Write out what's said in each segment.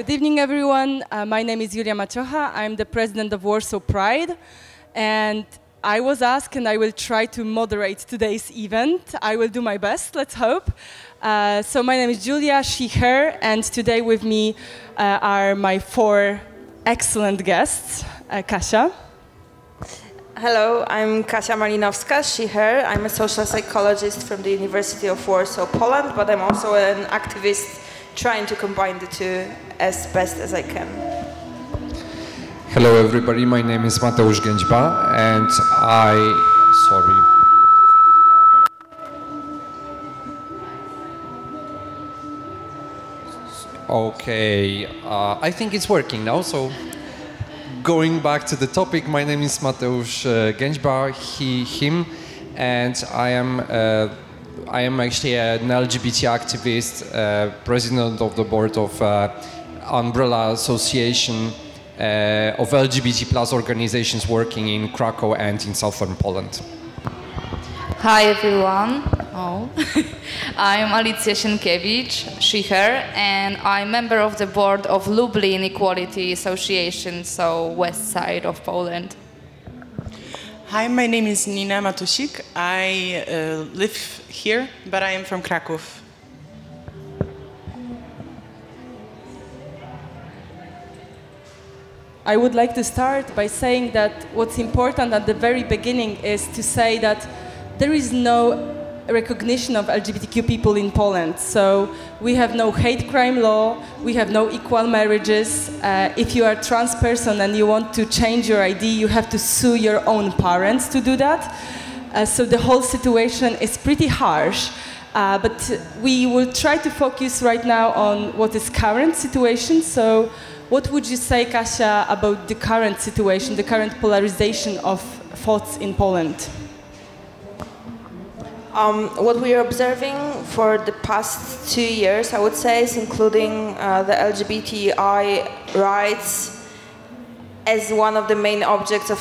Good evening, everyone. Uh, my name is Julia Maciocha. I'm the president of Warsaw Pride. And I was asked, and I will try to moderate today's event. I will do my best, let's hope. Uh, so, my name is Julia, she, her, and today with me uh, are my four excellent guests uh, Kasia. Hello, I'm Kasia Malinowska, she, her. I'm a social psychologist from the University of Warsaw, Poland, but I'm also an activist trying to combine the two as best as I can. Hello, everybody. My name is Mateusz Gęćba, and I. Sorry. Okay, uh, I think it's working now. So, going back to the topic, my name is Mateusz uh, he, him, and I am. Uh, I am actually an LGBT activist, uh, president of the board of uh, Umbrella Association uh, of LGBT plus organizations working in Krakow and in southern Poland. Hi everyone. Oh. I'm Alicja Sienkiewicz, she, her, and I'm member of the board of Lublin Equality Association, so west side of Poland. Hi, my name is Nina Matusik. I uh, live here, but I am from Krakow. I would like to start by saying that what's important at the very beginning is to say that there is no recognition of LGBTQ people in Poland. So we have no hate crime law, we have no equal marriages. Uh, if you are a trans person and you want to change your ID, you have to sue your own parents to do that. Uh, so the whole situation is pretty harsh. Uh, but we will try to focus right now on what is current situation. So what would you say, Kasia, about the current situation, the current polarization of thoughts in Poland? Um, what we are observing for the past two years, I would say, is including uh, the LGBTI rights as one of the main objects of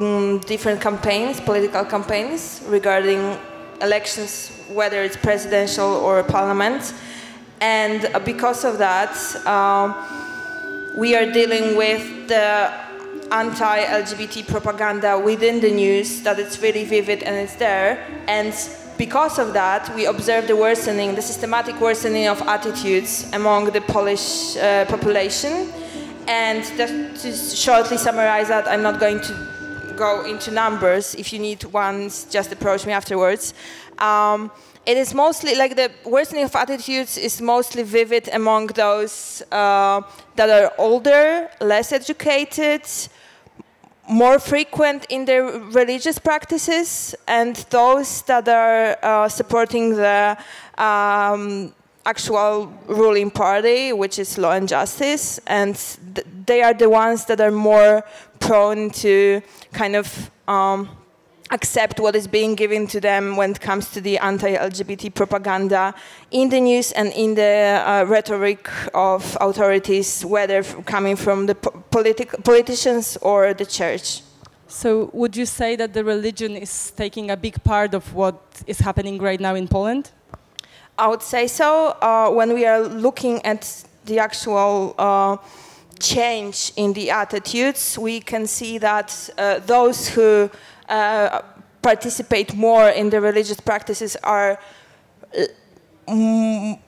um, different campaigns, political campaigns regarding elections, whether it's presidential or parliament. And uh, because of that, um, we are dealing with the anti-LGBT propaganda within the news that it's really vivid and it's there. And because of that, we observe the worsening, the systematic worsening of attitudes among the Polish uh, population. And just to shortly summarize that, I'm not going to go into numbers. If you need ones, just approach me afterwards. Um, it is mostly like the worsening of attitudes is mostly vivid among those uh, that are older, less educated, more frequent in their religious practices, and those that are uh, supporting the um, actual ruling party, which is law and justice, and th- they are the ones that are more prone to kind of um, accept what is being given to them when it comes to the anti-LGBT propaganda in the news and in the uh, rhetoric of authorities, whether coming from the po- politic- politicians or the church. So, would you say that the religion is taking a big part of what is happening right now in Poland? I would say so. Uh, when we are looking at the actual uh, change in the attitudes, we can see that uh, those who participate more in the religious practices are mm,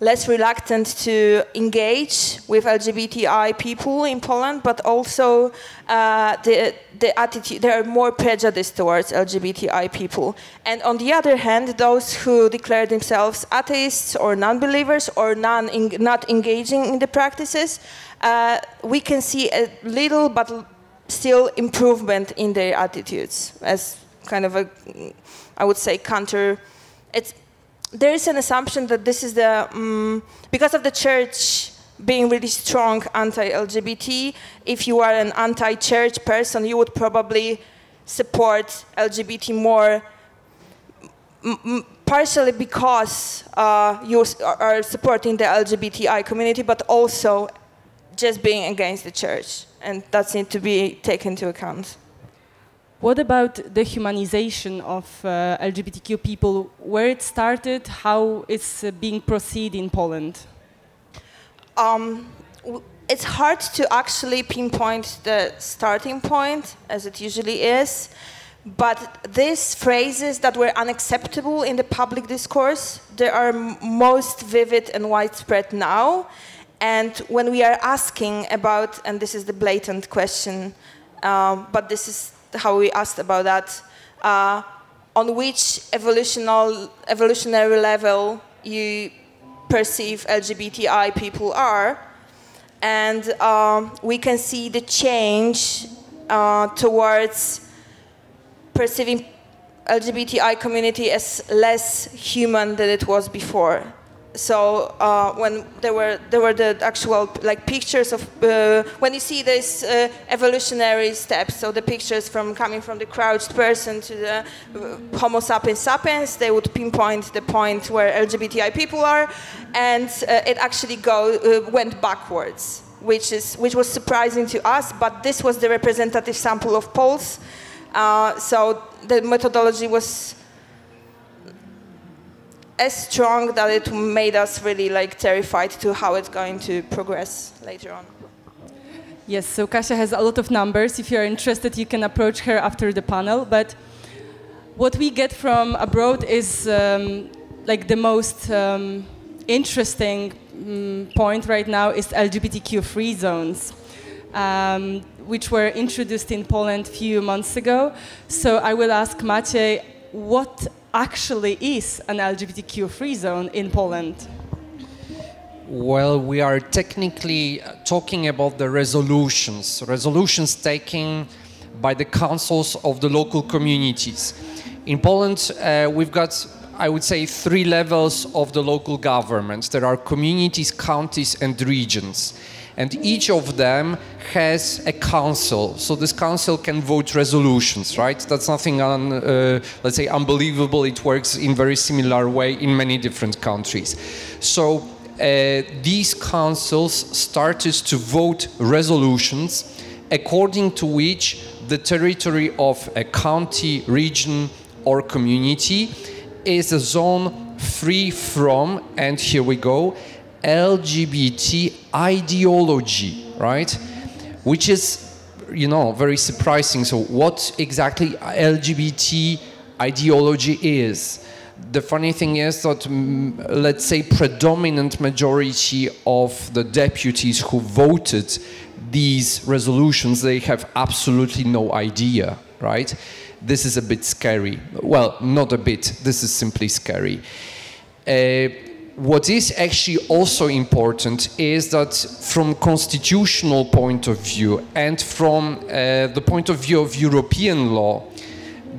less reluctant to engage with LGBTI people in Poland, but also uh, the, the attitude, they are more prejudiced towards LGBTI people. And on the other hand, those who declare themselves atheists or non believers or non not engaging in the practices, uh, we can see a little but still improvement in their attitudes as kind of a, I would say, counter. It's, there is an assumption that this is the, um, because of the church being really strong anti-LGBT, if you are an anti-church person, you would probably support LGBT more, partially because uh, you are supporting the LGBTI community, but also just being against the church and that needs to be taken into account. What about the humanization of uh, LGBTQ people? Where it started, how it's uh, being proceeded in Poland? um, w- it's hard to actually pinpoint the starting point, as it usually is. But these phrases that were unacceptable in the public discourse, they are most vivid and widespread now. And when we are asking about, and this is the blatant question, um, but this is how we asked about that, uh, on which evolutionary level you perceive LGBTI people are, and um, we can see the change uh, towards perceiving LGBTI community as less human than it was before. So uh, when there were there were the actual like pictures of uh, when you see these uh, evolutionary steps, so the pictures from coming from the crouched person to the uh, Homo sapiens sapiens, they would pinpoint the point where LGBTI people are, and uh, it actually go uh, went backwards, which is which was surprising to us. But this was the representative sample of polls, uh, so the methodology was as strong that it made us really like terrified to how it's going to progress later on. Yes, so Kasia has a lot of numbers. If you're interested, you can approach her after the panel. But what we get from abroad is um, like the most um, interesting um, point right now is LGBTQ free zones, um, which were introduced in Poland a few months ago. So I will ask Maciej, what actually is an LGBTQ free zone in Poland? Well, we are technically talking about the resolutions, resolutions taken by the councils of the local communities. In Poland, uh, we've got, I would say, three levels of the local governments There are communities, counties, and regions. And each of them has a council. So this council can vote resolutions, right? That's nothing, un, uh, let's say, unbelievable. It works in very similar way in many different countries. So uh, these councils started to vote resolutions according to which the territory of a county, region, or community is a zone free from, and here we go, LGBT ideology, right? Which is, you know, very surprising. So, what exactly LGBT ideology is? the funny thing is that mm, let's say predominant majority of the deputies who voted these resolutions they have absolutely no idea right this is a bit scary well not a bit this is simply scary uh, what is actually also important is that from constitutional point of view and from uh, the point of view of european law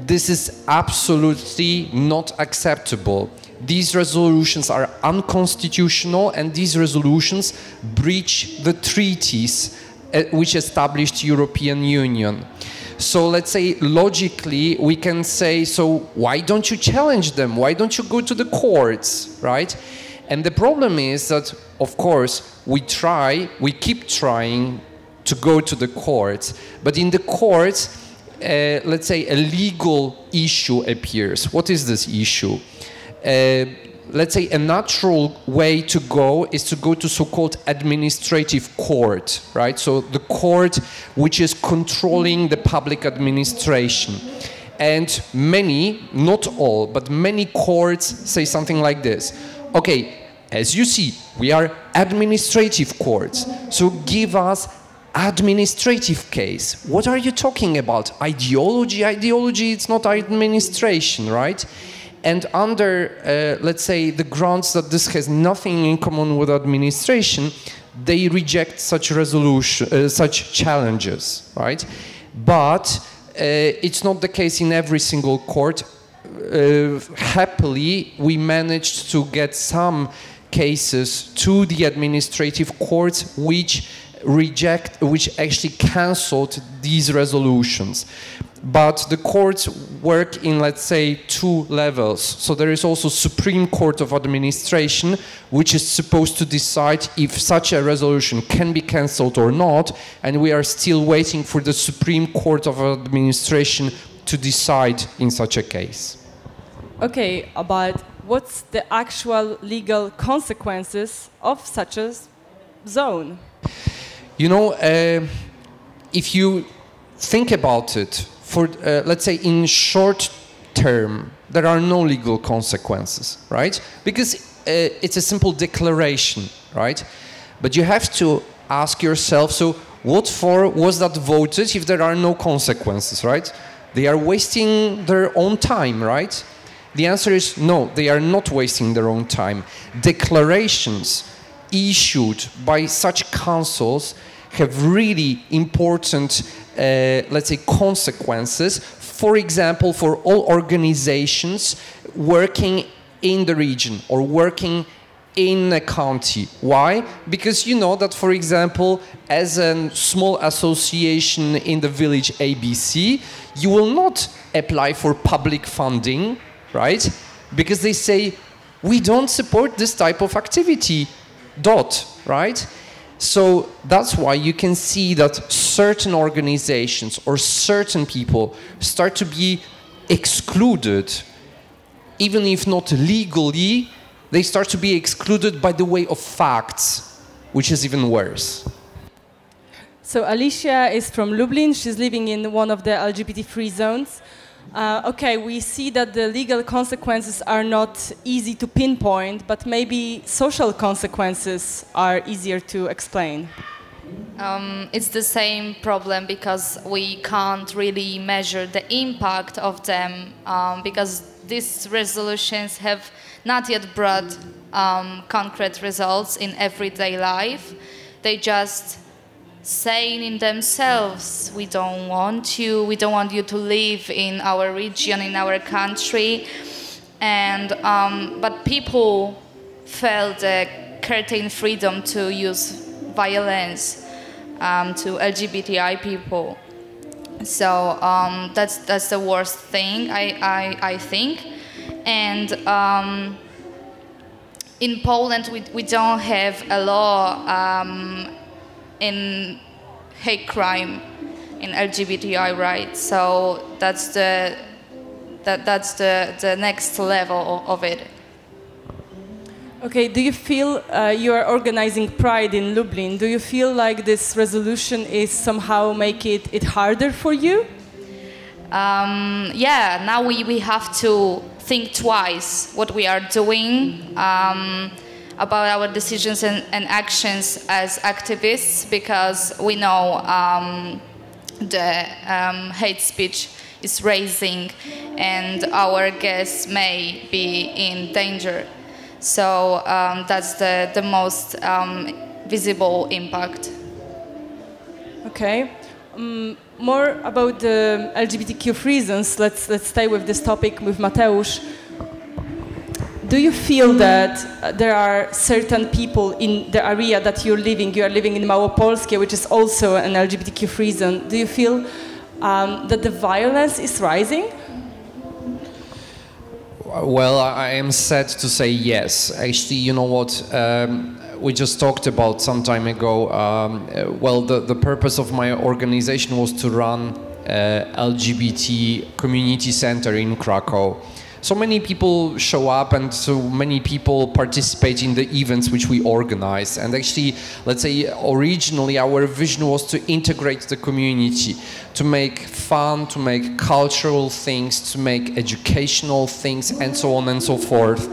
this is absolutely not acceptable. These resolutions are unconstitutional and these resolutions breach the treaties uh, which established European Union. So let's say logically we can say so why don't you challenge them? Why don't you go to the courts, right? And the problem is that of course we try, we keep trying to go to the courts, but in the courts uh, let's say, a legal issue appears. What is this issue? Uh, let's say a natural way to go is to go to so-called administrative court, right? So the court which is controlling the public administration. And many, not all, but many courts say something like this. Okay, as you see, we are administrative courts. So give us administrative case. What are you talking about? Ideology? Ideology, it's not administration, right? And under, uh, let's say, the grounds that this has nothing in common with administration, they reject such resolution, uh, such challenges, right? But uh, it's not the case in every single court. Uh, happily, we managed to get some cases to the administrative courts which reject, which actually cancelled these resolutions. But the courts work in, let's say, two levels. So there is also Supreme Court of Administration, which is supposed to decide if such a resolution can be cancelled or not, and we are still waiting for the Supreme Court of Administration to decide in such a case. Okay, but what's the actual legal consequences of such a zone. You know, uh, if you think about it, for uh, let's say in short term, there are no legal consequences, right? Because uh, it's a simple declaration, right? But you have to ask yourself, so what for was that voted if there are no consequences, right? They are wasting their own time, right? The answer is no, they are not wasting their own time. Declarations issued by such councils have really important, uh, let's say, consequences. For example, for all organizations working in the region or working in a county. Why? Because you know that, for example, as a small association in the village ABC, you will not apply for public funding, right? Because they say, we don't support this type of activity, dot, right? So that's why you can see that certain organizations or certain people start to be excluded, even if not legally, they start to be excluded by the way of facts, which is even worse. So Alicia is from Lublin. She's living in one of the LGBT-free zones. Uh, okay, we see that the legal consequences are not easy to pinpoint, but maybe social consequences are easier to explain. Um, it's the same problem because we can't really measure the impact of them um, because these resolutions have not yet brought um, concrete results in everyday life. They just saying in themselves, we don't want you, we don't want you to live in our region, in our country. And, um, but people felt the certain freedom to use violence um, to LGBTI people. So um, that's, that's the worst thing, I, I, I think. And um, in Poland, we, we don't have a law um, in hate crime in LGBTI rights. So that's the that that's the, the next level of, it. Okay, do you feel uh, you are organizing Pride in Lublin? Do you feel like this resolution is somehow make it, it harder for you? Um, yeah, now we, we have to think twice what we are doing. Um, about our decisions and, and, actions as activists because we know um, the um, hate speech is raising and our guests may be in danger. So um, that's the, the most um, visible impact. Okay. Um, more about the LGBTQ reasons. Let's let's stay with this topic with Mateusz do you feel that uh, there are certain people in the area that you're living, you are living in Małopolskie, which is also an LGBTQ free zone, do you feel um, that the violence is rising? Well, I am sad to say yes. Actually, you know what? Um, we just talked about some time ago. Um, uh, well, the, the purpose of my organization was to run uh, LGBT community center in Krakow so many people show up and so many people participate in the events which we organize. And actually, let's say originally our vision was to integrate the community, to make fun, to make cultural things, to make educational things, and so on and so forth.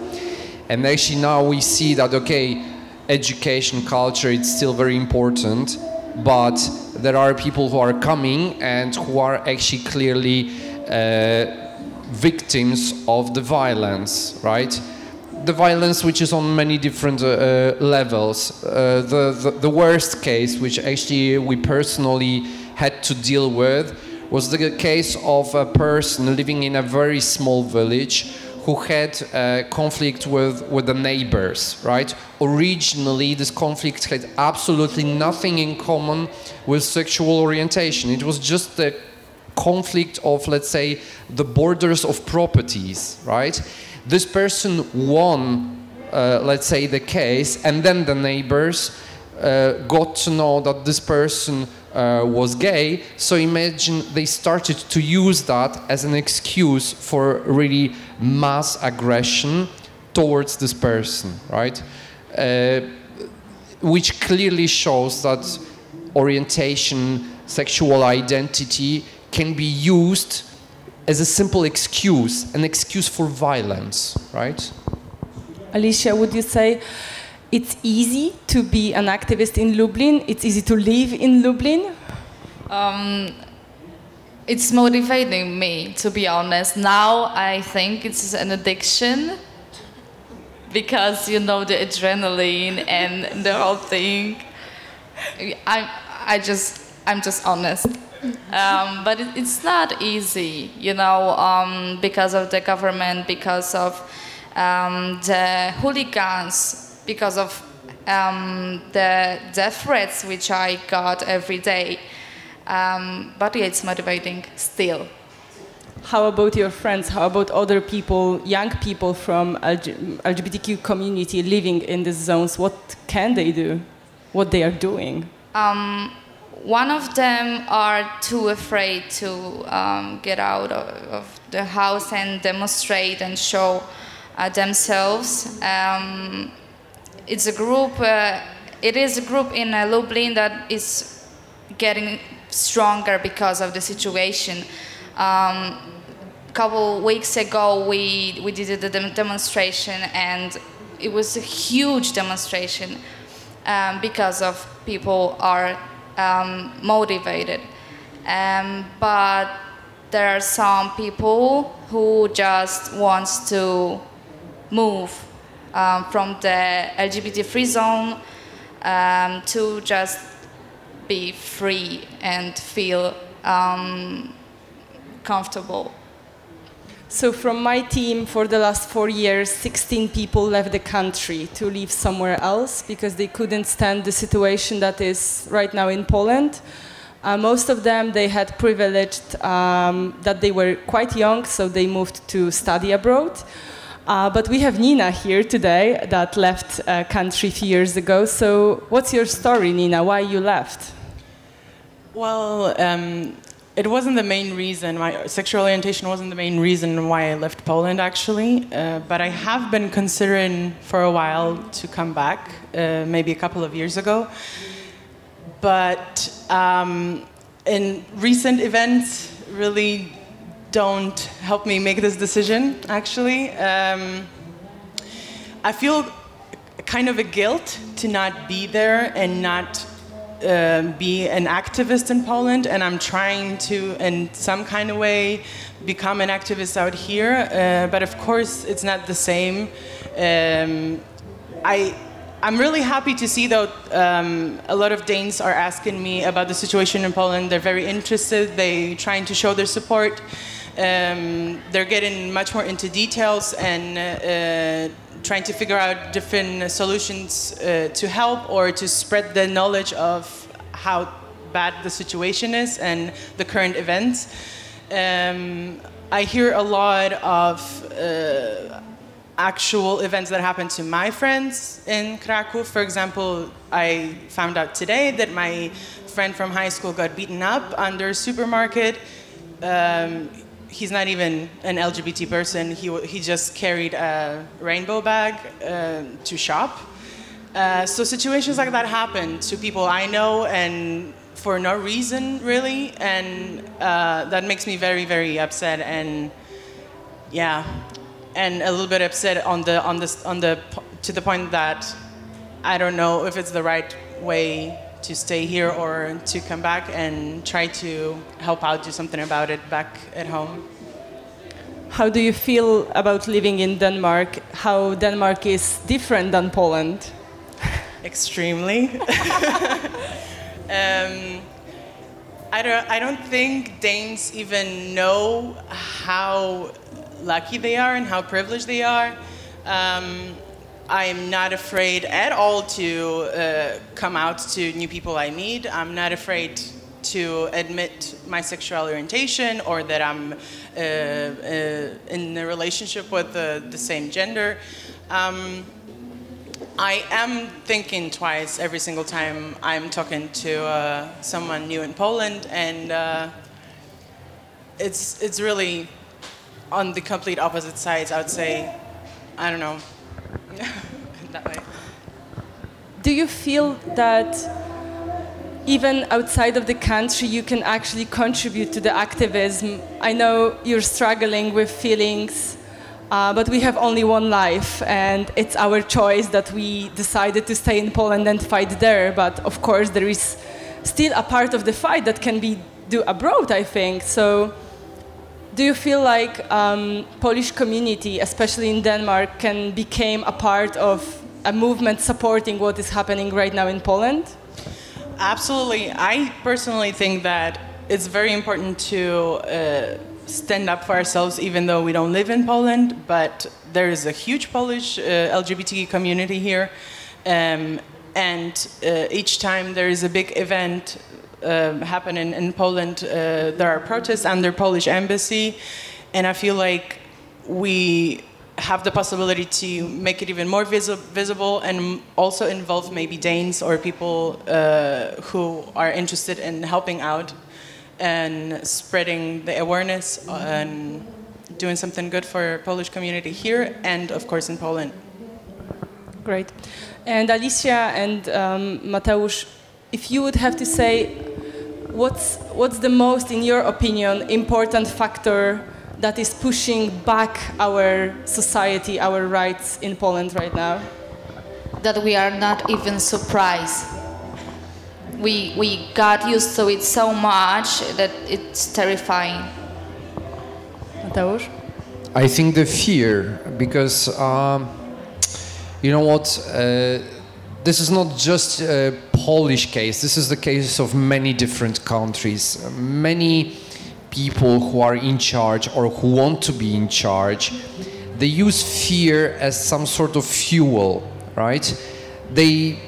And actually, now we see that, okay, education, culture, it's still very important, but there are people who are coming and who are actually clearly. Uh, victims of the violence, right? The violence, which is on many different uh, uh, levels. Uh, the, the, the worst case, which actually we personally had to deal with, was the case of a person living in a very small village who had a conflict with, with the neighbors, right? Originally, this conflict had absolutely nothing in common with sexual orientation. It was just the conflict of, let's say, the borders of properties, right? This person won, uh, let's say, the case, and then the neighbors uh, got to know that this person uh, was gay. So imagine they started to use that as an excuse for really mass aggression towards this person, right? Uh, which clearly shows that orientation, sexual identity can be used as a simple excuse, an excuse for violence, right? Alicia, would you say it's easy to be an activist in Lublin? It's easy to live in Lublin? Um, it's motivating me, to be honest. Now I think it's an addiction because you know the adrenaline and the whole thing. I, I just, I'm just honest. Um, but it, it's not easy, you know, um, because of the government, because of um, the hooligans, because of um, the death threats which I got every day. Um, but yeah, it's motivating still. How about your friends? How about other people, young people from LGBTQ community living in these zones? What can they do? What they are doing? Um, one of them are too afraid to um, get out of, of, the house and demonstrate and show uh, themselves. Um, it's a group. Uh, it is a group in uh, Lublin that is getting stronger because of the situation. Um, couple weeks ago we, we did a dem- demonstration and it was a huge demonstration um, because of people are um, motivated. Um, but there are some people who just wants to move um, from the lgbt free zone um, to just be free and feel um, comfortable so, from my team, for the last four years, 16 people left the country to live somewhere else because they couldn't stand the situation that is right now in Poland. Uh, most of them, they had privileged um, that they were quite young, so they moved to study abroad. Uh, but we have Nina here today that left uh, country a few years ago. So, what's your story, Nina? Why you left? Well, um, it wasn't the main reason. My sexual orientation wasn't the main reason why I left Poland, actually. Uh, but I have been considering for a while to come back, uh, maybe a couple of years ago. But um, in recent events, really don't help me make this decision. Actually, um, I feel kind of a guilt to not be there and not uh, be an activist in Poland, and I'm trying to, in some kind of way, become an activist out here. Uh, but of course, it's not the same. Um, I. I'm really happy to see, though, um, a lot of Danes are asking me about the situation in Poland. They're very interested. They're trying to show their support. Um, they're getting much more into details and uh, trying to figure out different solutions uh, to help or to spread the knowledge of how bad the situation is and the current events. Um, I hear a lot of uh, actual events that happen to my friends in Krakow. For example, I found out today that my friend from high school got beaten up under a supermarket. Um, he's not even an LGBT person. He, he just carried a rainbow bag uh, to shop. Uh, so situations like that happen to people I know and for no reason really, and uh, that makes me very very upset and yeah, and a little bit upset on the on this on the to the point that I don't know if it's the right way to stay here or to come back and try to help out, do something about it back at home. How do you feel about living in Denmark? How Denmark is different than Poland? Extremely. um, I don't, I don't think Danes even know how lucky they are and how privileged they are. Um, I'm not afraid at all to uh, come out to new people I meet. I'm not afraid to admit my sexual orientation or that I'm uh, uh, in a relationship with the, the same gender. Um, I am thinking twice every single time I'm talking to uh, someone new in Poland, and uh, it's it's really on the complete opposite sides. I would say, I don't know, that way. do you feel that even outside of the country you can actually contribute to the activism? I know you're struggling with feelings. Uh, but we have only one life, and it's our choice that we decided to stay in Poland and fight there. But of course, there is still a part of the fight that can be do abroad. I think so. Do you feel like um, Polish community, especially in Denmark, can become a part of a movement supporting what is happening right now in Poland? Absolutely. I personally think that it's very important to uh, stand up for ourselves, even though we don't live in Poland. But there is a huge Polish uh, LGBT community here. Um, and uh, each time there is a big event uh, happening in Poland, uh, there are protests under Polish embassy. And I feel like we have the possibility to make it even more visi- visible and also involve maybe Danes or people uh, who are interested in helping out and spreading the awareness and doing something good for Polish community here and of course in Poland. Great. And Alicia and um, Mateusz, if you would have to say, what's what's the most, in your opinion, important factor that is pushing back our society, our rights in Poland right now? That we are not even surprised. We, we got used to it so much that it's terrifying. Mateusz? I think the fear, because um, you know what? Uh, this is not just a Polish case. This is the case of many different countries. Many people who are in charge or who want to be in charge, they use fear as some sort of fuel, right? They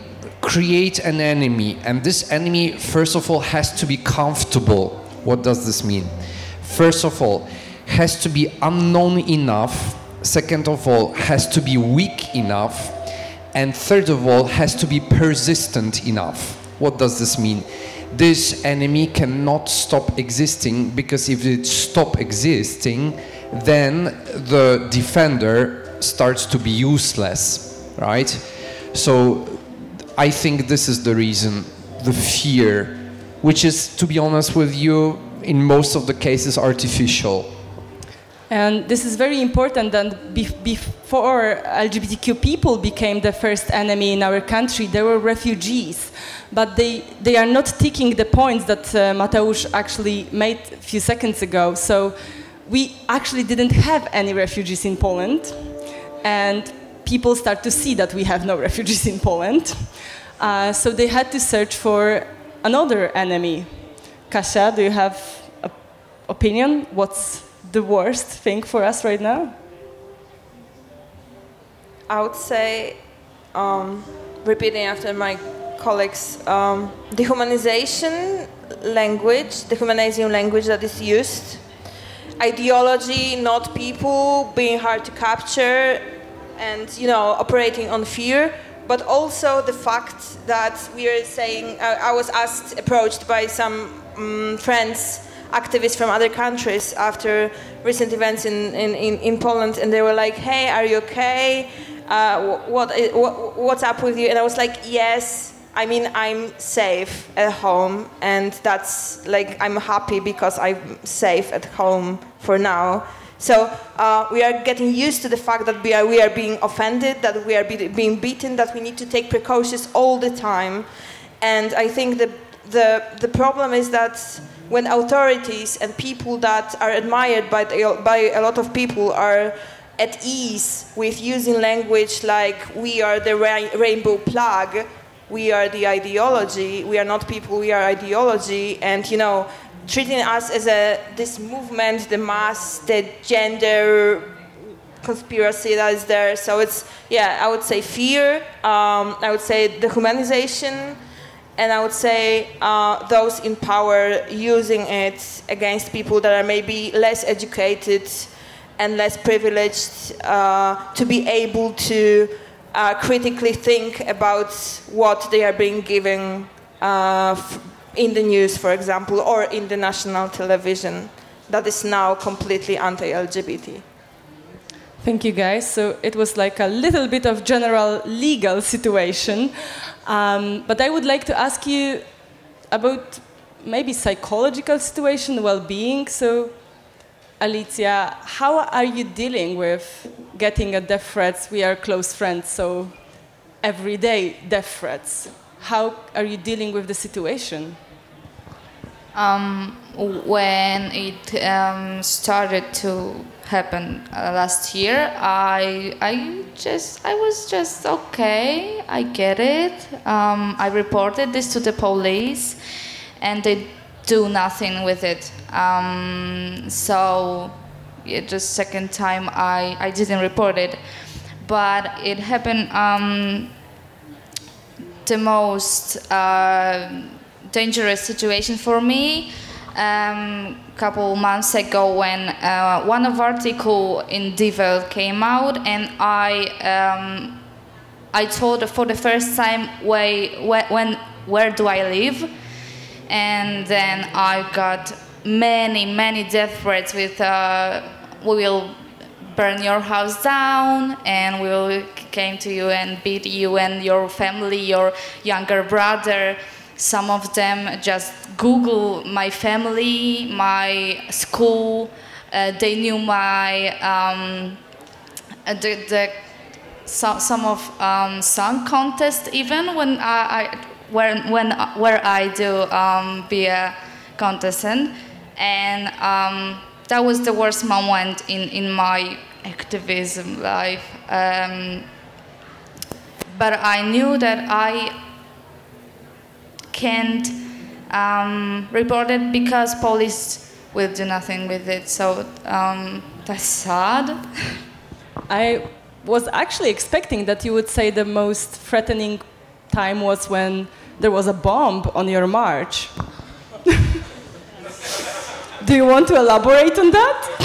create an enemy, and this enemy, first of all, has to be comfortable. What does this mean? First of all, has to be unknown enough. Second of all, has to be weak enough. And third of all, has to be persistent enough. What does this mean? This enemy cannot stop existing because if it stop existing, then the defender starts to be useless, right? So I think this is the reason, the fear, which is, to be honest with you, in most of the cases artificial. And this is very important be- before LGBTQ people became the first enemy in our country, there were refugees. But they, they are not ticking the points that uh, Mateusz actually made a few seconds ago. So we actually didn't have any refugees in Poland. And people start to see that we have no refugees in Poland. Uh, so they had to search for another enemy. Kasia, do you have an opinion? What's the worst thing for us right now? I would say, um, repeating after my colleagues, um, dehumanization language, dehumanizing language that is used, ideology, not people, being hard to capture, and you know, operating on fear. But also the fact that we are saying, uh, I was asked, approached by some um, friends activists from other countries after recent events in, in, in, in Poland, and they were like, "Hey, are you okay? Uh, what, what what's up with you?" And I was like, "Yes." I mean, I'm safe at home, and that's like I'm happy because I'm safe at home for now. So uh, we are getting used to the fact that we are, we are being offended, that we are be, being beaten, that we need to take precautions all the time. And I think the, the, the problem is that when authorities and people that are admired by, the, by a lot of people are at ease with using language like we are the ra- rainbow plague we are the ideology, we are not people, we are ideology, and you know, treating us as a this movement, the mass, the gender conspiracy that is there. So it's yeah, I would say fear. Um, I would say dehumanization, and I would say uh, those in power using it against people that are maybe less educated and less privileged uh, to be able to uh, critically think about what they are being given uh, in the news, for example, or in the national television that is now completely anti-LGBT. Thank you, guys. So it was like a little bit of general legal situation. Um, but I would like to ask you about maybe psychological situation, well-being. So, Alicia, how are you dealing with getting a death threats? We are close friends, so every day death threats. How are you dealing with the situation? Um, when it um, started to happen uh, last year, I I just I was just okay. I get it. Um, I reported this to the police, and they do nothing with it. Um, so, yeah, just second time I I didn't report it, but it happened. Um, the most. Uh, dangerous situation for me. Um, couple months ago when uh, one of article in Welt came out and I um, I told for the first time way, when where do I live and then I got many many death threats with uh, we will burn your house down and we will came to you and beat you and your family your younger brother some of them just Google my family, my school. Uh, they knew my um, uh, the, the so, some of um, song contest even when I, I when when where I do um, be a contestant, and um, that was the worst moment in in my activism life. Um, but I knew that I can't um, report it because police will do nothing with it. So um, that's sad. I was actually expecting that you would say the most threatening time was when there was a bomb on your march. do you want to elaborate on that?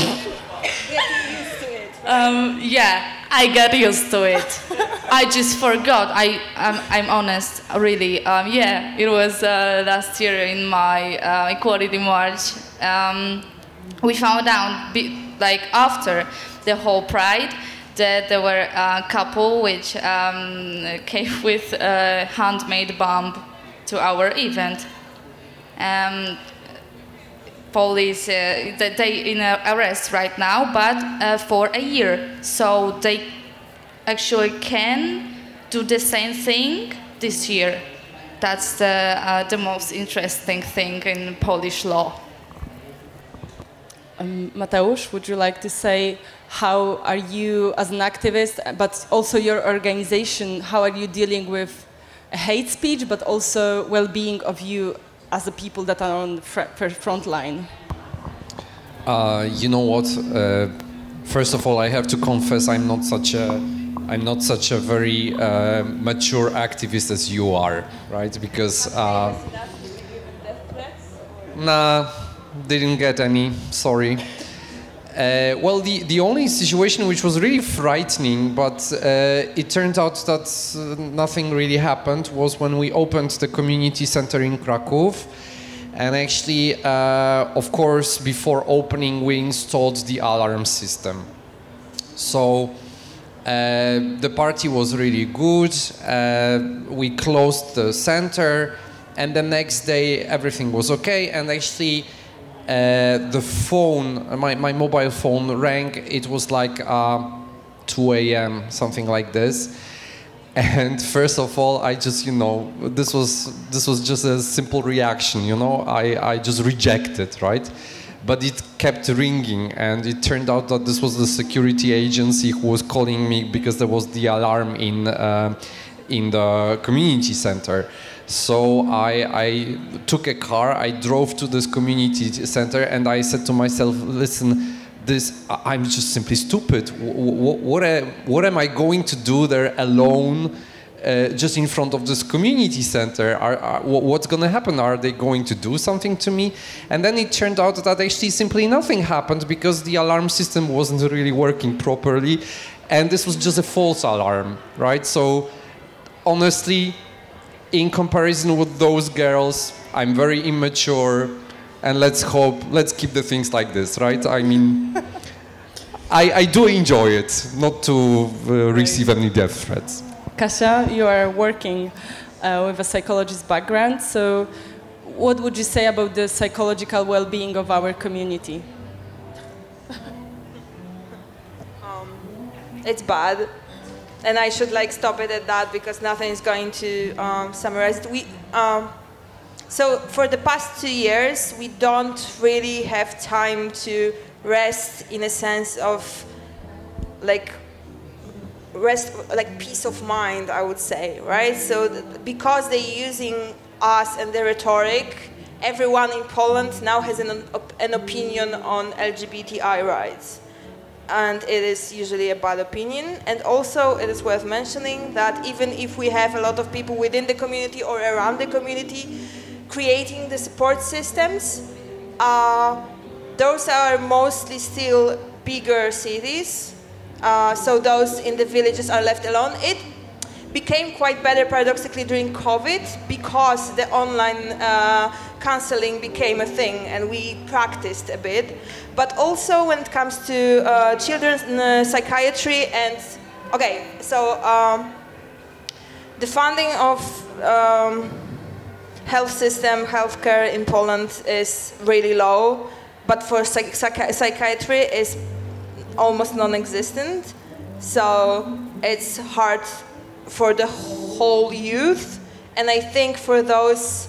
Um, yeah, I got used to it. I just forgot. I, I'm, I'm honest, really. Um, yeah, it was uh, last year in my uh, equality march. Um, we found out, be, like after the whole pride, that there were a couple which um, came with a handmade bomb to our event. Um, police uh, they in arrest right now, but uh, for a year. So they actually can do the same thing this year. That's the, uh, the most interesting thing in Polish law. Um, Mateusz, would you like to say how are you as an activist, but also your organization, how are you dealing with hate speech, but also well-being of you as the people that are on the fr front line? Uh, you know what? Uh, first of all, I have to confess I'm not such a I'm not such a very uh, mature activist as you are, right? Because uh, nah, didn't get any. Sorry. Uh, well, the, the only situation which was really frightening, but uh, it turned out that uh, nothing really happened, was when we opened the community center in Krakow. And actually, uh, of course, before opening, we installed the alarm system. So uh, the party was really good. Uh, we closed the center, and the next day everything was okay. And actually, uh, the phone, my, my mobile phone rang. It was like uh, 2 a.m., something like this. And first of all, I just, you know, this was this was just a simple reaction. You know, I I just rejected, right? but it kept ringing and it turned out that this was the security agency who was calling me because there was the alarm in uh, in the community center so I, I took a car i drove to this community center and i said to myself listen this i'm just simply stupid what, what, what am i going to do there alone uh, just in front of this community center. Are, are, what's going to happen? Are they going to do something to me? And then it turned out that actually simply nothing happened because the alarm system wasn't really working properly. And this was just a false alarm, right? So, honestly, in comparison with those girls, I'm very immature. And let's hope, let's keep the things like this, right? I mean, I, I do enjoy it, not to uh, receive any death threats. Kasia, you are working uh, with a psychologist background. So, what would you say about the psychological well-being of our community? it's bad and i should like stop it at that because nothing is going to um, summarize. We um, so for the past two years we don't really have time to rest in a sense of like rest like peace of mind i would say right? So th- because they're using us and the rhetoric everyone in poland now has an, an opinion on lgbti rights and it is usually a bad opinion. And also, it is worth mentioning that even if we have a lot of people within the community or around the community creating the support systems, uh, those are mostly still bigger cities. Uh, so those in the villages are left alone. It became quite better paradoxically during COVID because the online uh, counseling became a thing and we practiced a bit. But also when it comes to uh, children's uh, psychiatry and okay, so um, the funding of um, health system, healthcare in Poland is really low, but for psych- psychi- psychiatry is almost non-existent. So it's hard for the whole youth, and I think for those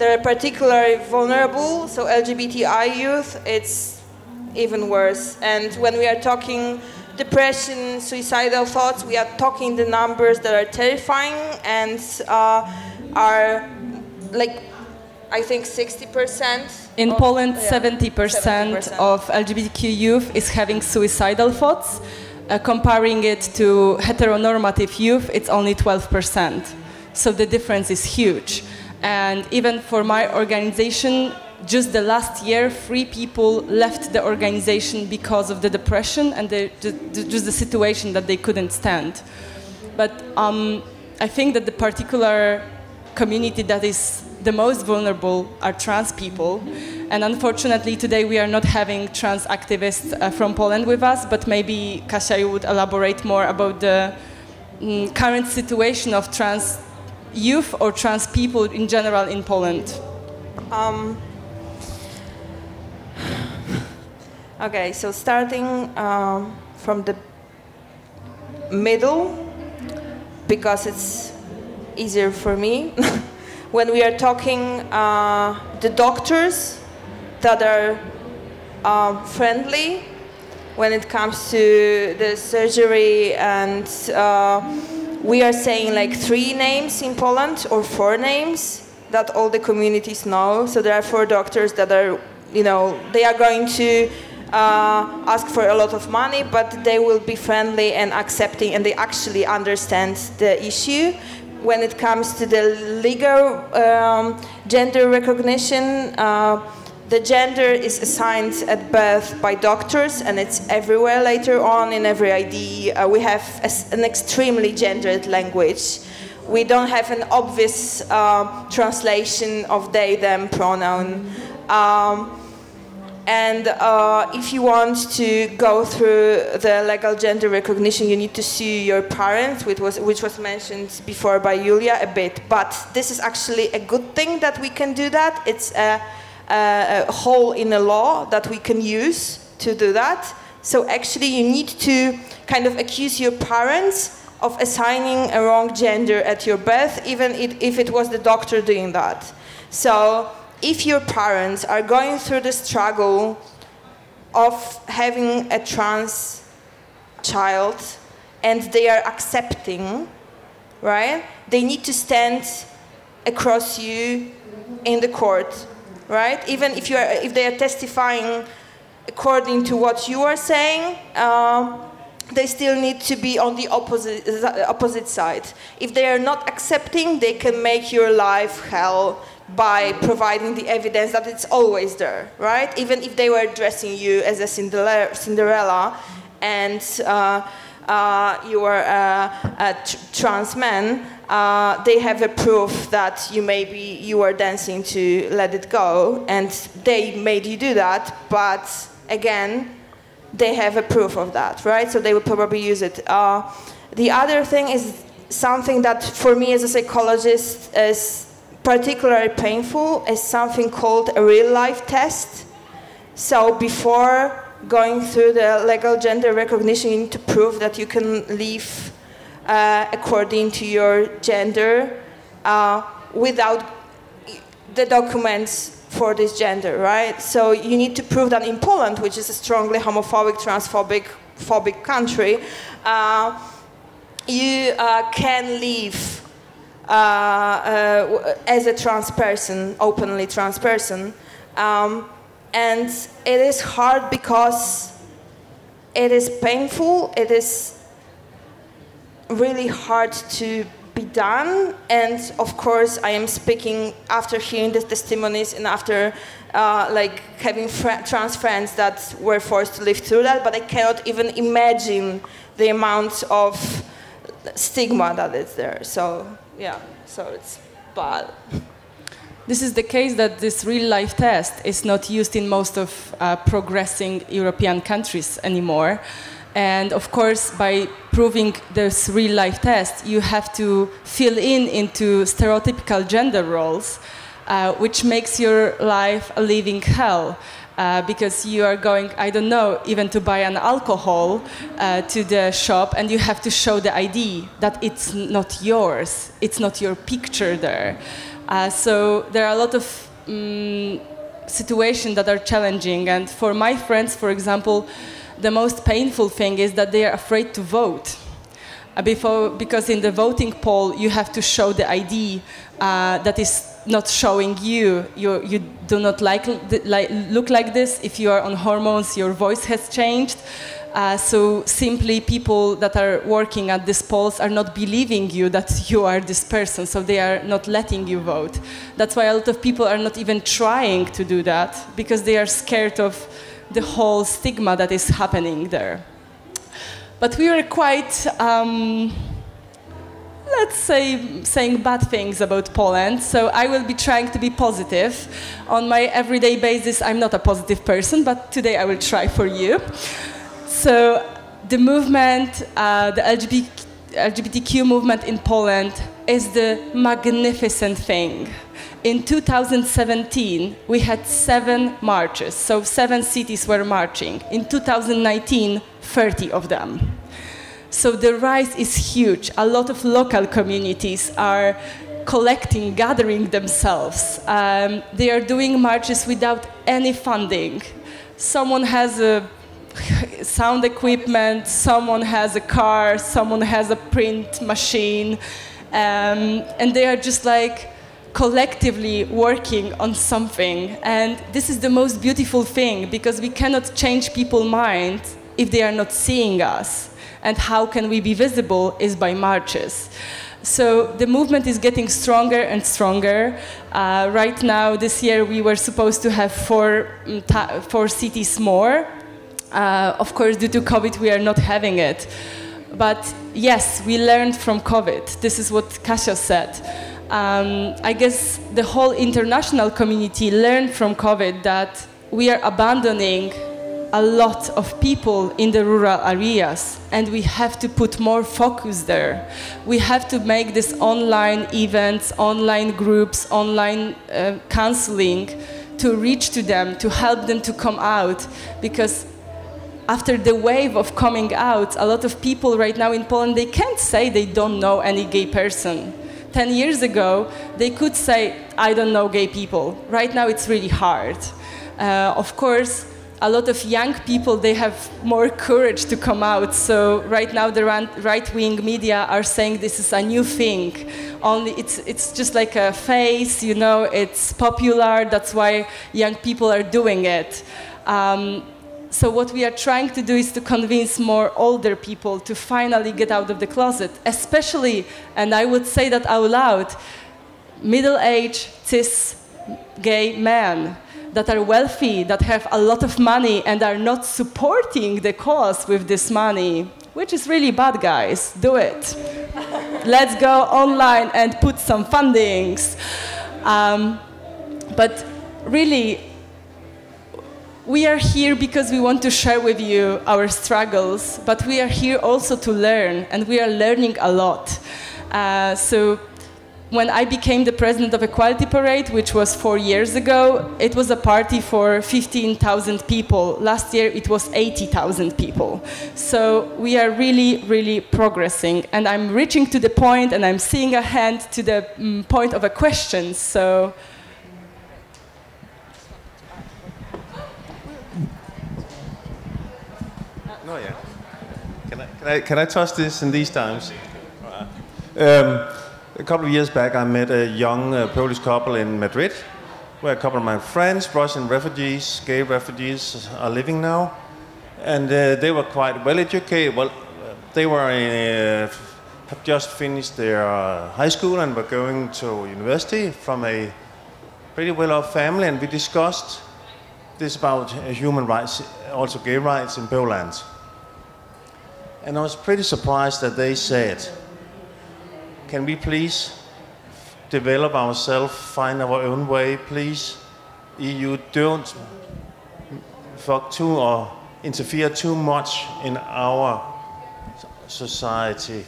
that are particularly vulnerable, so LGBTI youth, it's even worse. And when we are talking depression, suicidal thoughts, we are talking the numbers that are terrifying and uh, are like, I think 60%. In of- Poland, yeah, 70%, 70%. of LGBTQ youth is having suicidal thoughts. Uh, comparing it to heteronormative youth, it's only 12%. So the difference is huge. And even for my organization, just the last year, three people left the organization because of the depression and the, just the situation that they couldn't stand. But um, I think that the particular community that is the most vulnerable are trans people. And unfortunately, today we are not having trans activists uh, from Poland with us, but maybe Kasia, you would elaborate more about the mm, current situation of trans youth or trans people in general in Poland. Um, okay, so starting um, from the middle, because it's easier for me. when we are talking uh, the doctors that are um, friendly when it comes to the surgery and uh, we are saying like three names in Poland or four names that all the communities know. So there are four doctors that are, you know, they are going to uh, ask for a lot of money, but they will be friendly and accepting, and they actually understand the issue. When it comes to the legal um, gender recognition, uh, the gender is assigned at birth by doctors, and it's everywhere later on in every ID. Uh, we have a an extremely gendered language. We don't have an obvious uh, translation of they, them pronoun. Um, and uh, if you want to go through the legal gender recognition, you need to sue your parents, which was, which was mentioned before by Julia a bit. But this is actually a good thing that we can do that. It's a, a, a hole in the law that we can use to do that. So actually, you need to kind of accuse your parents of assigning a wrong gender at your birth, even if it was the doctor doing that. So if your parents are going through the struggle of having a trans child and they are accepting, right? They need to stand across you in the court, right? Even if you are, if they are testifying according to what you are saying, um, they still need to be on the opposite opposite side. If they are not accepting, they can make your life hell by providing the evidence that it's always there, right? Even if they were dressing you as a Cinderella, and uh, uh, you are a, a tr- trans man, uh, they have a proof that you maybe you were dancing to Let It Go, and they made you do that. But again, they have a proof of that, right? So they will probably use it. Uh, the other thing is something that for me as a psychologist is particularly painful is something called a real life test. So before going through the legal gender recognition, you need to prove that you can live uh, according to your gender uh, without the documents for this gender, right? So you need to prove that in Poland, which is a strongly homophobic, transphobic, phobic country, uh, you uh, can live uh, as a trans person, openly trans person. Um, and it is hard because it is painful, it is really hard to be done. And of course, I am speaking after hearing the testimonies and after uh, like having fr- trans friends that were forced to live through that. But I cannot even imagine the amount of stigma that is there. So yeah, so it's bad. This is the case that this real life test is not used in most of uh, progressing European countries anymore. And of course, by proving this real life test, you have to fill in into stereotypical gender roles, uh, which makes your life a living hell. Uh, because you are going, I don't know, even to buy an alcohol uh, to the shop, and you have to show the ID that it's not yours, it's not your picture there. Uh, so there are a lot of um, situations that are challenging, and for my friends, for example, the most painful thing is that they are afraid to vote. Uh, before, because in the voting poll, you have to show the ID uh, that is not showing you. You, you do not like, like, look like this. If you are on hormones, your voice has changed. Uh, so simply people that are working at these polls are not believing you that you are this person, so they are not letting you vote. That's why a lot of people are not even trying to do that because they are scared of the whole stigma that is happening there. But we were quite, um, let's say, saying bad things about Poland. So I will be trying to be positive. On my everyday basis, I'm not a positive person, but today I will try for you. So the movement, uh, the LGBT, LGBTQ movement in Poland is the magnificent thing in 2017, we had seven marches, so seven cities were marching. In 2019, 30 of them. So the rise is huge. A lot of local communities are collecting, gathering themselves. Um, they are doing marches without any funding. Someone has a sound equipment, someone has a car, someone has a print machine, um, and they are just like collectively working on something. And this is the most beautiful thing because we cannot change people's minds if they are not seeing us. And how can we be visible is by marches. So the movement is getting stronger and stronger. Uh, right now, this year, we were supposed to have four, mm, four cities more. Uh, of course, due to COVID, we are not having it. But yes, we learned from COVID. This is what Kasia said um, I guess the whole international community learned from COVID that we are abandoning a lot of people in the rural areas and we have to put more focus there. We have to make this online events, online groups, online uh, counseling to reach to them, to help them to come out because after the wave of coming out, a lot of people right now in Poland, they can't say they don't know any gay person 10 years ago, they could say, I don't know gay people. Right now, it's really hard. Uh, of course, a lot of young people they have more courage to come out so right now the right-wing media are saying this is a new thing only it's it's just like a face you know it's popular that's why young people are doing it um, so what we are trying to do is to convince more older people to finally get out of the closet, especially, and I would say that out loud, middle-aged cis gay men that are wealthy, that have a lot of money and are not supporting the cause with this money, which is really bad, guys. Do it. Let's go online and put some fundings. Um, but really, we are here because we want to share with you our struggles, but we are here also to learn, and we are learning a lot. Uh, so when I became the president of Equality Parade, which was four years ago, it was a party for 15,000 people. Last year it was 80,000 people. So we are really, really progressing. And I'm reaching to the point and I'm seeing ahead to the um, point of a question. So. No, yeah. Can I, can I, can I this in these times? Um, a couple of years back, I met a young uh, Polish couple in Madrid, where a couple of my friends, Russian refugees, gay refugees, are living now. And uh, they were quite well educated. Well, they were in, uh, have just finished their uh, high school and were going to university from a pretty well off family. And we discussed this about uh, human rights, also gay rights in Poland. And I was pretty surprised that they said, can we please develop ourselves, find our own way, please? EU, don't fuck too or interfere too much in our society.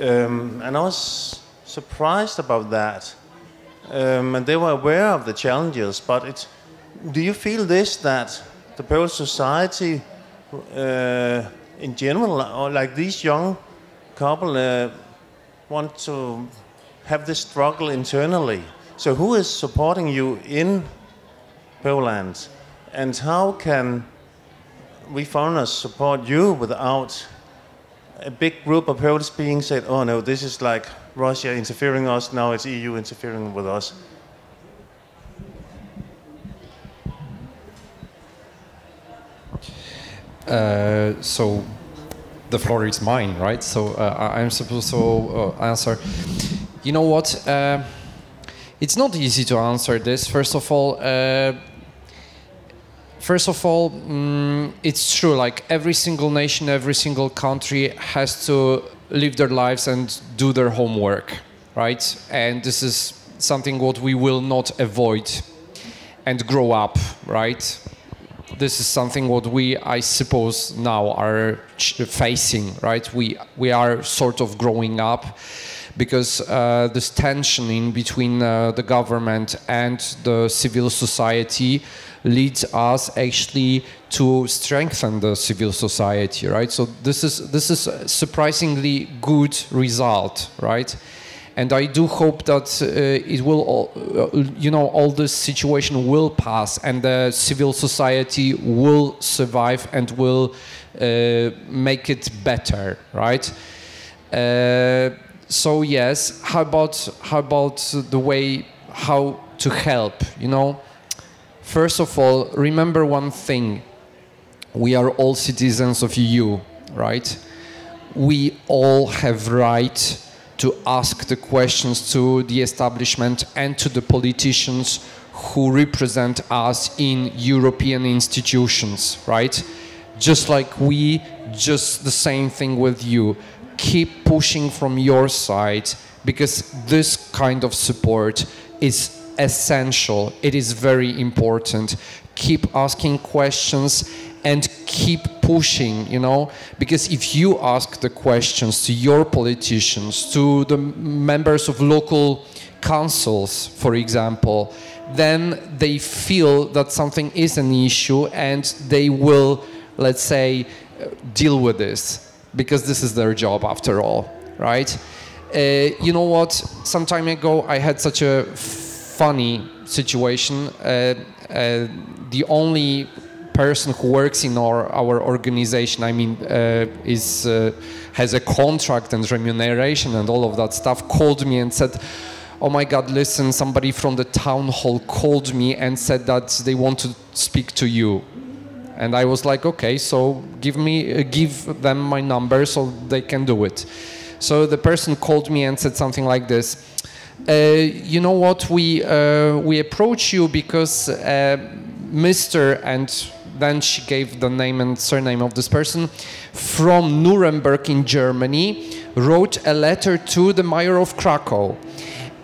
Um, and I was surprised about that. Um, and they were aware of the challenges, but it, do you feel this that the Polish society uh, in general, or like these young couple, uh, want to have this struggle internally. So, who is supporting you in Poland? And how can we foreigners support you without a big group of Poles being said, oh no, this is like Russia interfering us, now it's EU interfering with us? Uh, so the floor is mine, right? So uh, I'm supposed to uh, answer. You know what? Uh, it's not easy to answer this. First of all, uh, first of all, mm, it's true. Like every single nation, every single country has to live their lives and do their homework, right? And this is something what we will not avoid and grow up, right? This is something what we, I suppose, now are facing, right? We we are sort of growing up because uh, this tension in between uh, the government and the civil society leads us actually to strengthen the civil society, right? So this is this is surprisingly good result, right? And I do hope that uh, it will, all, uh, you know, all this situation will pass, and the civil society will survive and will uh, make it better, right? Uh, so yes, how about how about the way how to help? You know, first of all, remember one thing: we are all citizens of EU, right? We all have right to ask the questions to the establishment and to the politicians who represent us in European institutions, right? Just like we, just the same thing with you. Keep pushing from your side because this kind of support is essential. It is very important. Keep asking questions and keep pushing, you know, because if you ask the questions to your politicians, to the members of local councils, for example, then they feel that something is an issue and they will, let's say, deal with this because this is their job after all, right? Uh, you know what? Some time ago, I had such a funny situation. Uh, uh, the only person who works in our, our organization, I mean, uh, is uh, has a contract and remuneration and all of that stuff, called me and said, "Oh my God, listen! Somebody from the town hall called me and said that they want to speak to you." And I was like, "Okay, so give me, uh, give them my number so they can do it." So the person called me and said something like this. Uh, you know what? We uh, we approach you because uh, Mr. and then she gave the name and surname of this person, from Nuremberg in Germany, wrote a letter to the mayor of Krakow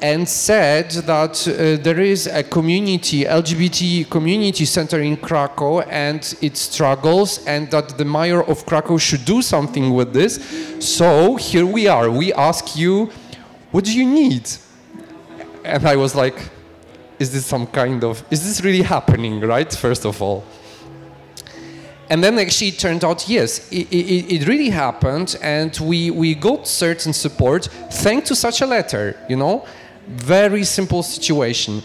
and said that uh, there is a community, LGBT community center in Krakow and it struggles, and that the mayor of Krakow should do something with this. So here we are. We ask you what do you need? And I was like, is this some kind of, is this really happening, right? First of all. And then actually it turned out, yes, it, it, it really happened, and we, we got certain support thanks to such a letter, you know? Very simple situation.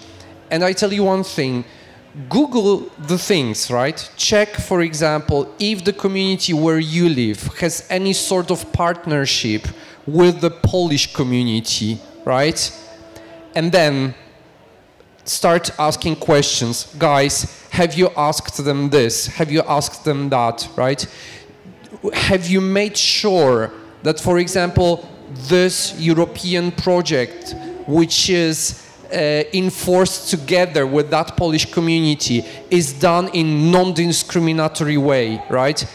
And I tell you one thing Google the things, right? Check, for example, if the community where you live has any sort of partnership with the Polish community, right? And then start asking questions. Guys, have you asked them this? Have you asked them that, right? Have you made sure that, for example, this European project, which is uh, enforced together with that Polish community, is done in non-discriminatory way, right?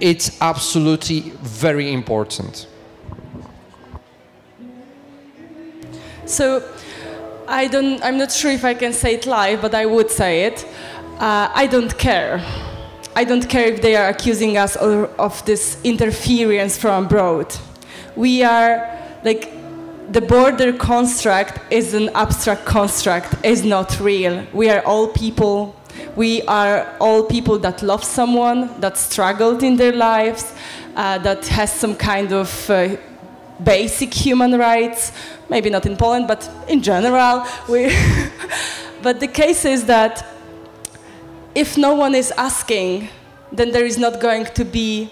It's absolutely very important. So I don't, I'm not sure if I can say it live, but I would say it. Uh, I don't care. I don't care if they are accusing us of, this interference from abroad. We are like the border construct is an abstract construct, is not real. We are all people. We are all people that love someone, that struggled in their lives, uh, that has some kind of uh, basic human rights, maybe not in Poland, but in general. We but the case is that if no one is asking, then there is not going to be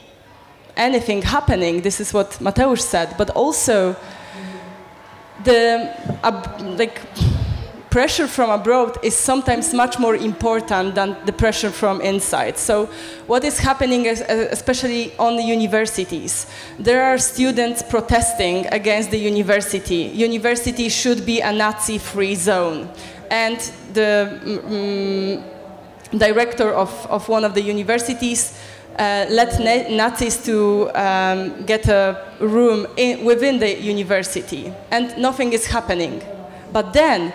anything happening. This is what Mateusz said. But also, the uh, like pressure from abroad is sometimes much more important than the pressure from inside. So, what is happening, is, especially on the universities? There are students protesting against the university. University should be a Nazi free zone. And the um, director of, of one of the universities uh, let Nazis to um, get a room in, within the university, and nothing is happening. But then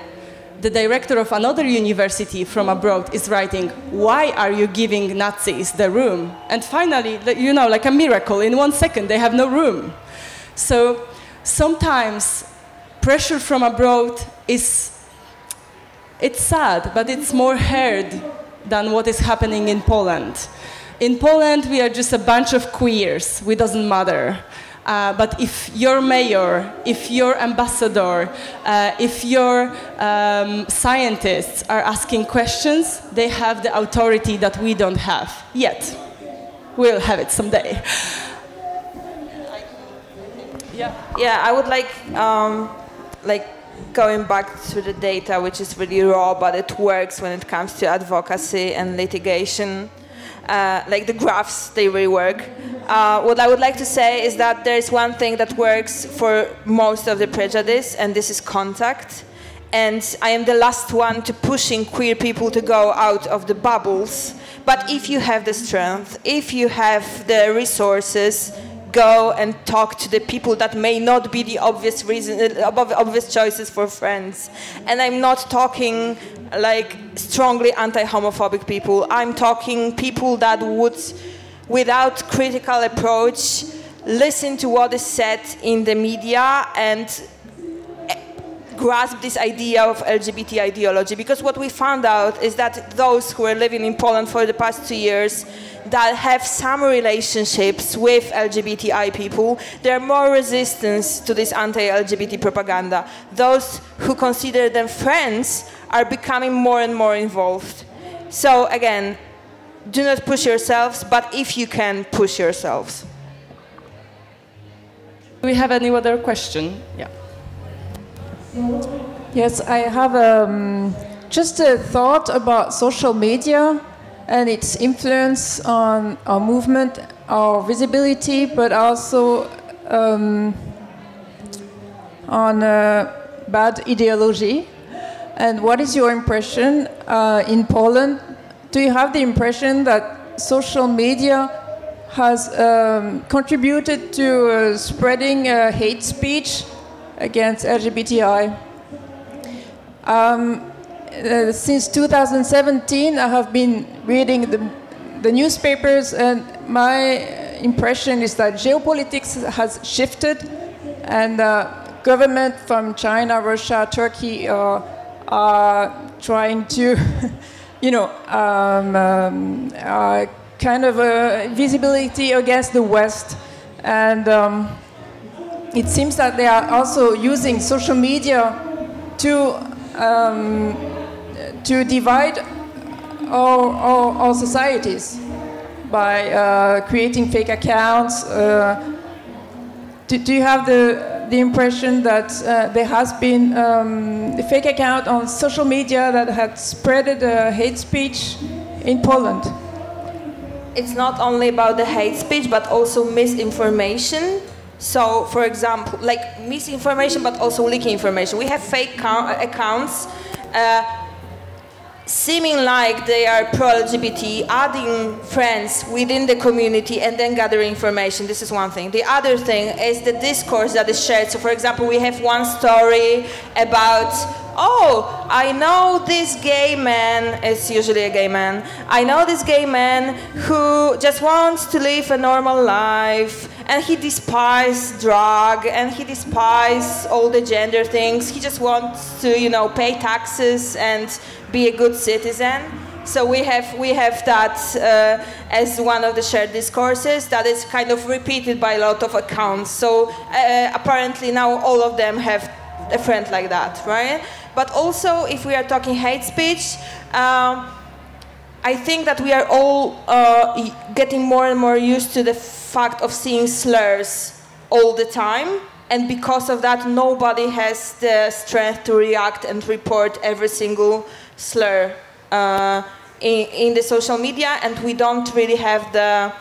the director of another university from abroad is writing, Why are you giving Nazis the room? And finally, you know, like a miracle, in one second they have no room. So sometimes pressure from abroad is it's sad, but it's more heard than what is happening in Poland. In Poland, we are just a bunch of queers. We doesn't matter. Uh, but if your mayor, if your ambassador, uh, if your um, scientists are asking questions, they have the authority that we don't have yet. We'll have it someday. Yeah. Yeah, I would like, um, like going back to the data, which is really raw, but it works when it comes to advocacy and litigation. Uh, like the graphs, they really work. Uh, what I would like to say is that there is one thing that works for most of the prejudice, and this is contact. And I am the last one to pushing queer people to go out of the bubbles. But if you have the strength, if you have the resources, go and talk to the people that may not be the obvious reason, uh, obvious choices for friends. And I'm not talking like strongly anti-homophobic people. I'm talking people that would, without critical approach, listen to what is said in the media and eh, grasp this idea of LGBT ideology because what we found out is that those who are living in Poland for the past two years that have some relationships with LGBTI people, there are more resistance to this anti-LGBT propaganda. Those who consider them friends are becoming more and more involved. So again, do not push yourselves, but if you can, push yourselves. Do we have any other question? Yeah. Yes, I have um, just a thought about social media and its influence on our movement, our visibility, but also um, on uh, bad ideology. And what is your impression uh, in Poland? Do you have the impression that social media has um, contributed to uh, spreading uh, hate speech against LGBTI? Um, uh, since 2017, I have been reading the, the newspapers, and my impression is that geopolitics has shifted, and uh, government from China, Russia, Turkey uh, are trying to, you know, um, um, uh, kind of a visibility against the West. And um, it seems that they are also using social media to, um, to divide our, our, our societies by uh, creating fake accounts. Uh, do, do, you have the, the impression that uh, there has been um, a fake account on social media that had spreaded hate speech in Poland? It's not only about the hate speech, but also misinformation. So, for example, like misinformation, but also leaking information. We have fake accounts. Uh, seeming like they are pro-LGBT, adding friends within the community and then gathering information. This is one thing. The other thing is the discourse that is shared. So, for example, we have one story about, oh, I know this gay man, it's usually a gay man, I know this gay man who just wants to live a normal life and he despises drug and he despises all the gender things. He just wants to, you know, pay taxes and be a good citizen. So we have we have that uh, as one of the shared discourses that is kind of repeated by a lot of accounts. So uh, apparently now all of them have a friend like that, right? But also if we are talking hate speech. Um, I think that we are all uh, getting more and more used to the fact of seeing slurs all the time and because of that nobody has the strength to react and report every single slur uh, in, in, the social media, and we don't really have the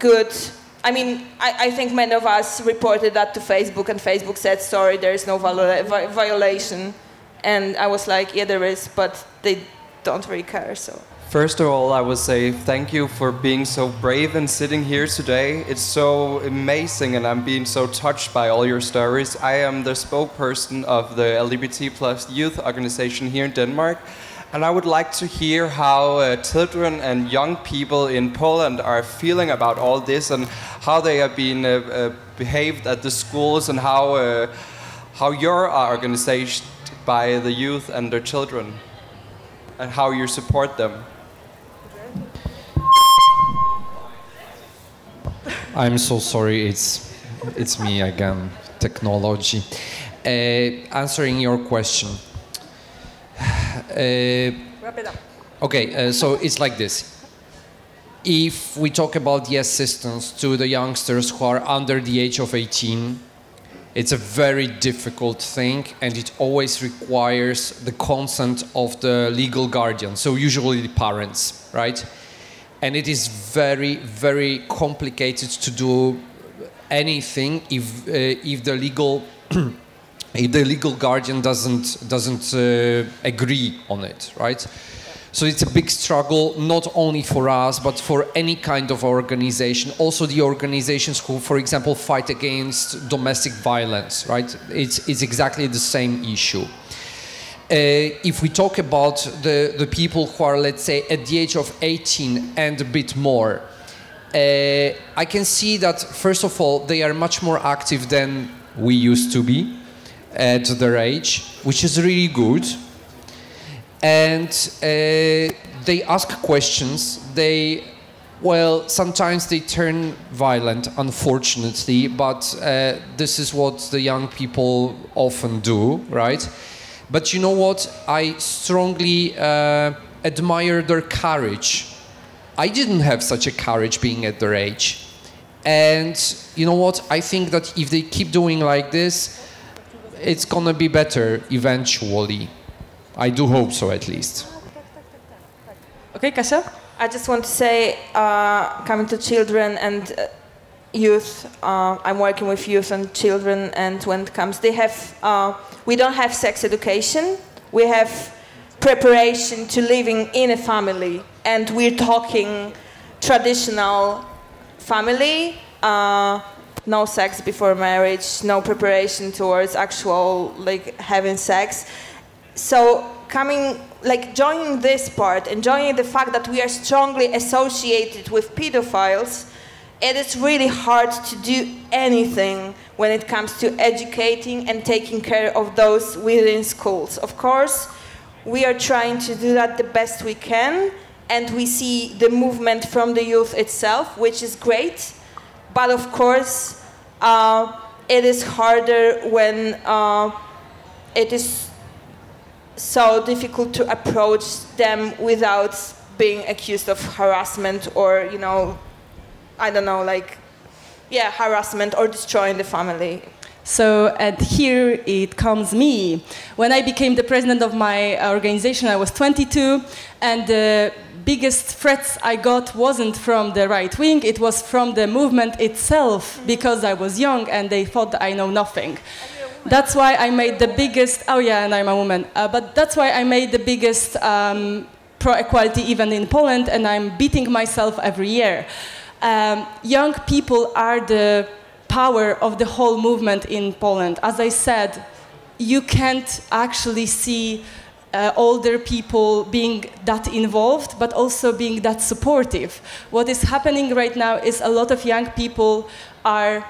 good. I mean, I, I, think many of us reported that to Facebook, and Facebook said, sorry, there is no violation. And I was like, yeah, there is, but they don't really care, so. First of all, I would say thank you for being so brave and sitting here today. It's so amazing, and I'm being so touched by all your stories. I am the spokesperson of the LGBT plus youth organization here in Denmark, and I would like to hear how uh, children and young people in Poland are feeling about all this and how they have been uh, uh, behaved at the schools and how, uh, how your organization by the youth and their children and how you support them. I'm so sorry, it's, it's me again, technology. Uh, answering your question. Uh, okay, uh, so it's like this. If we talk about the assistance to the youngsters who are under the age of 18, it's a very difficult thing and it always requires the consent of the legal guardian, so usually the parents, right? And it is very, very complicated to do anything if, uh, if the legal if the legal guardian doesn't doesn't uh, agree on it, right? So it's a big struggle, not only for us, but for any kind of organization. Also, the organizations who, for example, fight against domestic violence, right? It's, it's exactly the same issue. Uh, if we talk about the, the people who are, let's say, at the age of 18 and a bit more, uh, I can see that, first of all, they are much more active than we used to be at their age, which is really good. And uh, they ask questions. They, well, sometimes they turn violent, unfortunately, but uh, this is what the young people often do, right? But you know what? I strongly uh, admire their courage. I didn't have such a courage being at their age. And you know what? I think that if they keep doing like this, it's gonna be better eventually. I do hope so, at least. Okay, Kasia? I just want to say, uh, coming to children and uh, youth, uh, I'm working with youth and children, and when it comes, they have, uh, we don't have sex education, we have preparation to living in a family, and we're talking traditional family. Uh, no sex before marriage, no preparation towards actual like having sex. So coming like joining this part and joining the fact that we are strongly associated with pedophiles, it is really hard to do anything when it comes to educating and taking care of those within schools. Of course, we are trying to do that the best we can, and we see the movement from the youth itself, which is great. But of course, uh, it is harder when uh, it is so difficult to approach them without being accused of harassment or, you know, I don't know, like, yeah, harassment or destroying the family. So, and here it comes me. When I became the president of my uh, organization, I was 22, and the biggest threats I got wasn't from the right wing, it was from the movement itself, because I was young and they thought I know nothing. That's why I made the biggest, oh yeah, and I'm a woman, uh, but that's why I made the biggest um, pro equality event in Poland, and I'm beating myself every year. Um, young people are the power of the whole movement in Poland. As I said, you can't actually see uh, older people being that involved, but also being that supportive. What is happening right now is a lot of young people are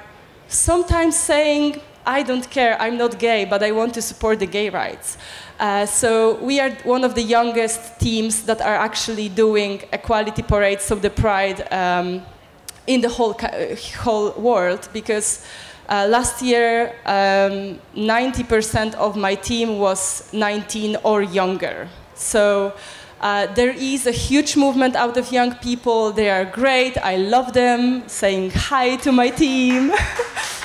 sometimes saying, I don't care, I'm not gay, but I want to support the gay rights. Uh, so we are one of the youngest teams that are actually doing equality parades of the Pride um, in the whole, whole world because uh, last year, 90% um, of my team was 19 or younger. So uh, there is a huge movement out of young people. They are great. I love them. Saying hi to my team.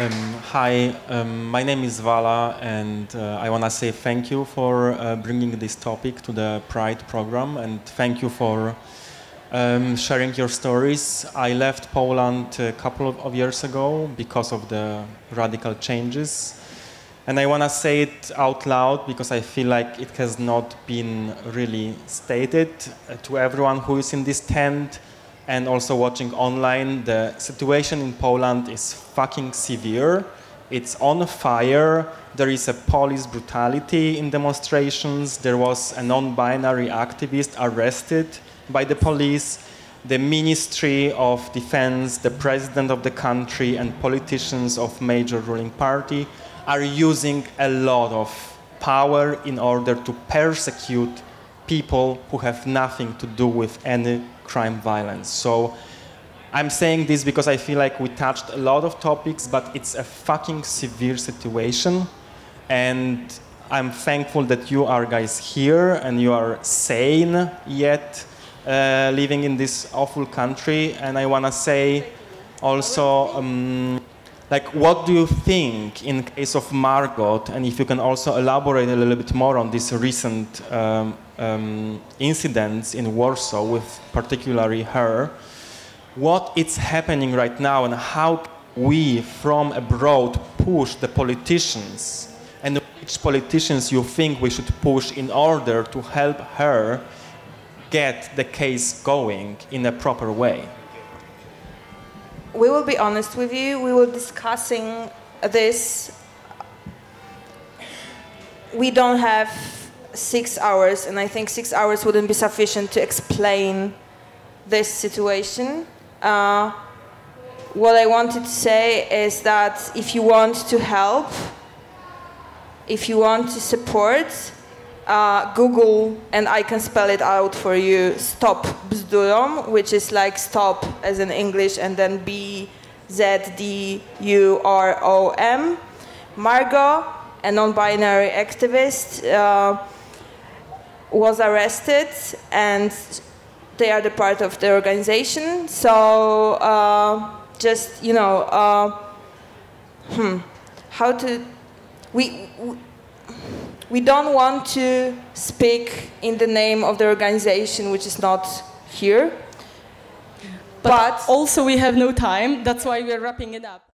Um, hi, um, my name is Vala, and uh, I want to say thank you for uh, bringing this topic to the Pride program, and thank you for um, sharing your stories. I left Poland a couple of years ago because of the radical changes, and I want to say it out loud because I feel like it has not been really stated uh, to everyone who is in this tent and also watching online, the situation in Poland is fucking severe. It's on fire. There is a police brutality in demonstrations. There was a non binary activist arrested by the police. The Ministry of Defense, the president of the country, and politicians of major ruling party are using a lot of power in order to persecute people who have nothing to do with any crime violence. So I'm saying this because I feel like we touched a lot of topics, but it's a fucking severe situation. And I'm thankful that you are guys here and you are sane yet uh, living in this awful country. And I want to say also, um, like, what do you think in case of Margot? And if you can also elaborate a little bit more on this recent um, um, incidents in Warsaw, with particularly her, what is happening right now and how we from abroad push the politicians and which politicians you think we should push in order to help her get the case going in a proper way? We will be honest with you. We will discussing this. We don't have six hours, and I think six hours wouldn't be sufficient to explain this situation. Uh, what I wanted to say is that if you want to help, if you want to support, uh, Google, and I can spell it out for you, stop bzdurom, which is like stop as in English, and then B Z D U R O M. Margot, a non binary activist, uh, was arrested and they are the part of the organization. So uh, just you know, uh, hmm, how to we, we don't want to speak in the name of the organization, which is not here. But, but also we have no time. That's why we're wrapping it up.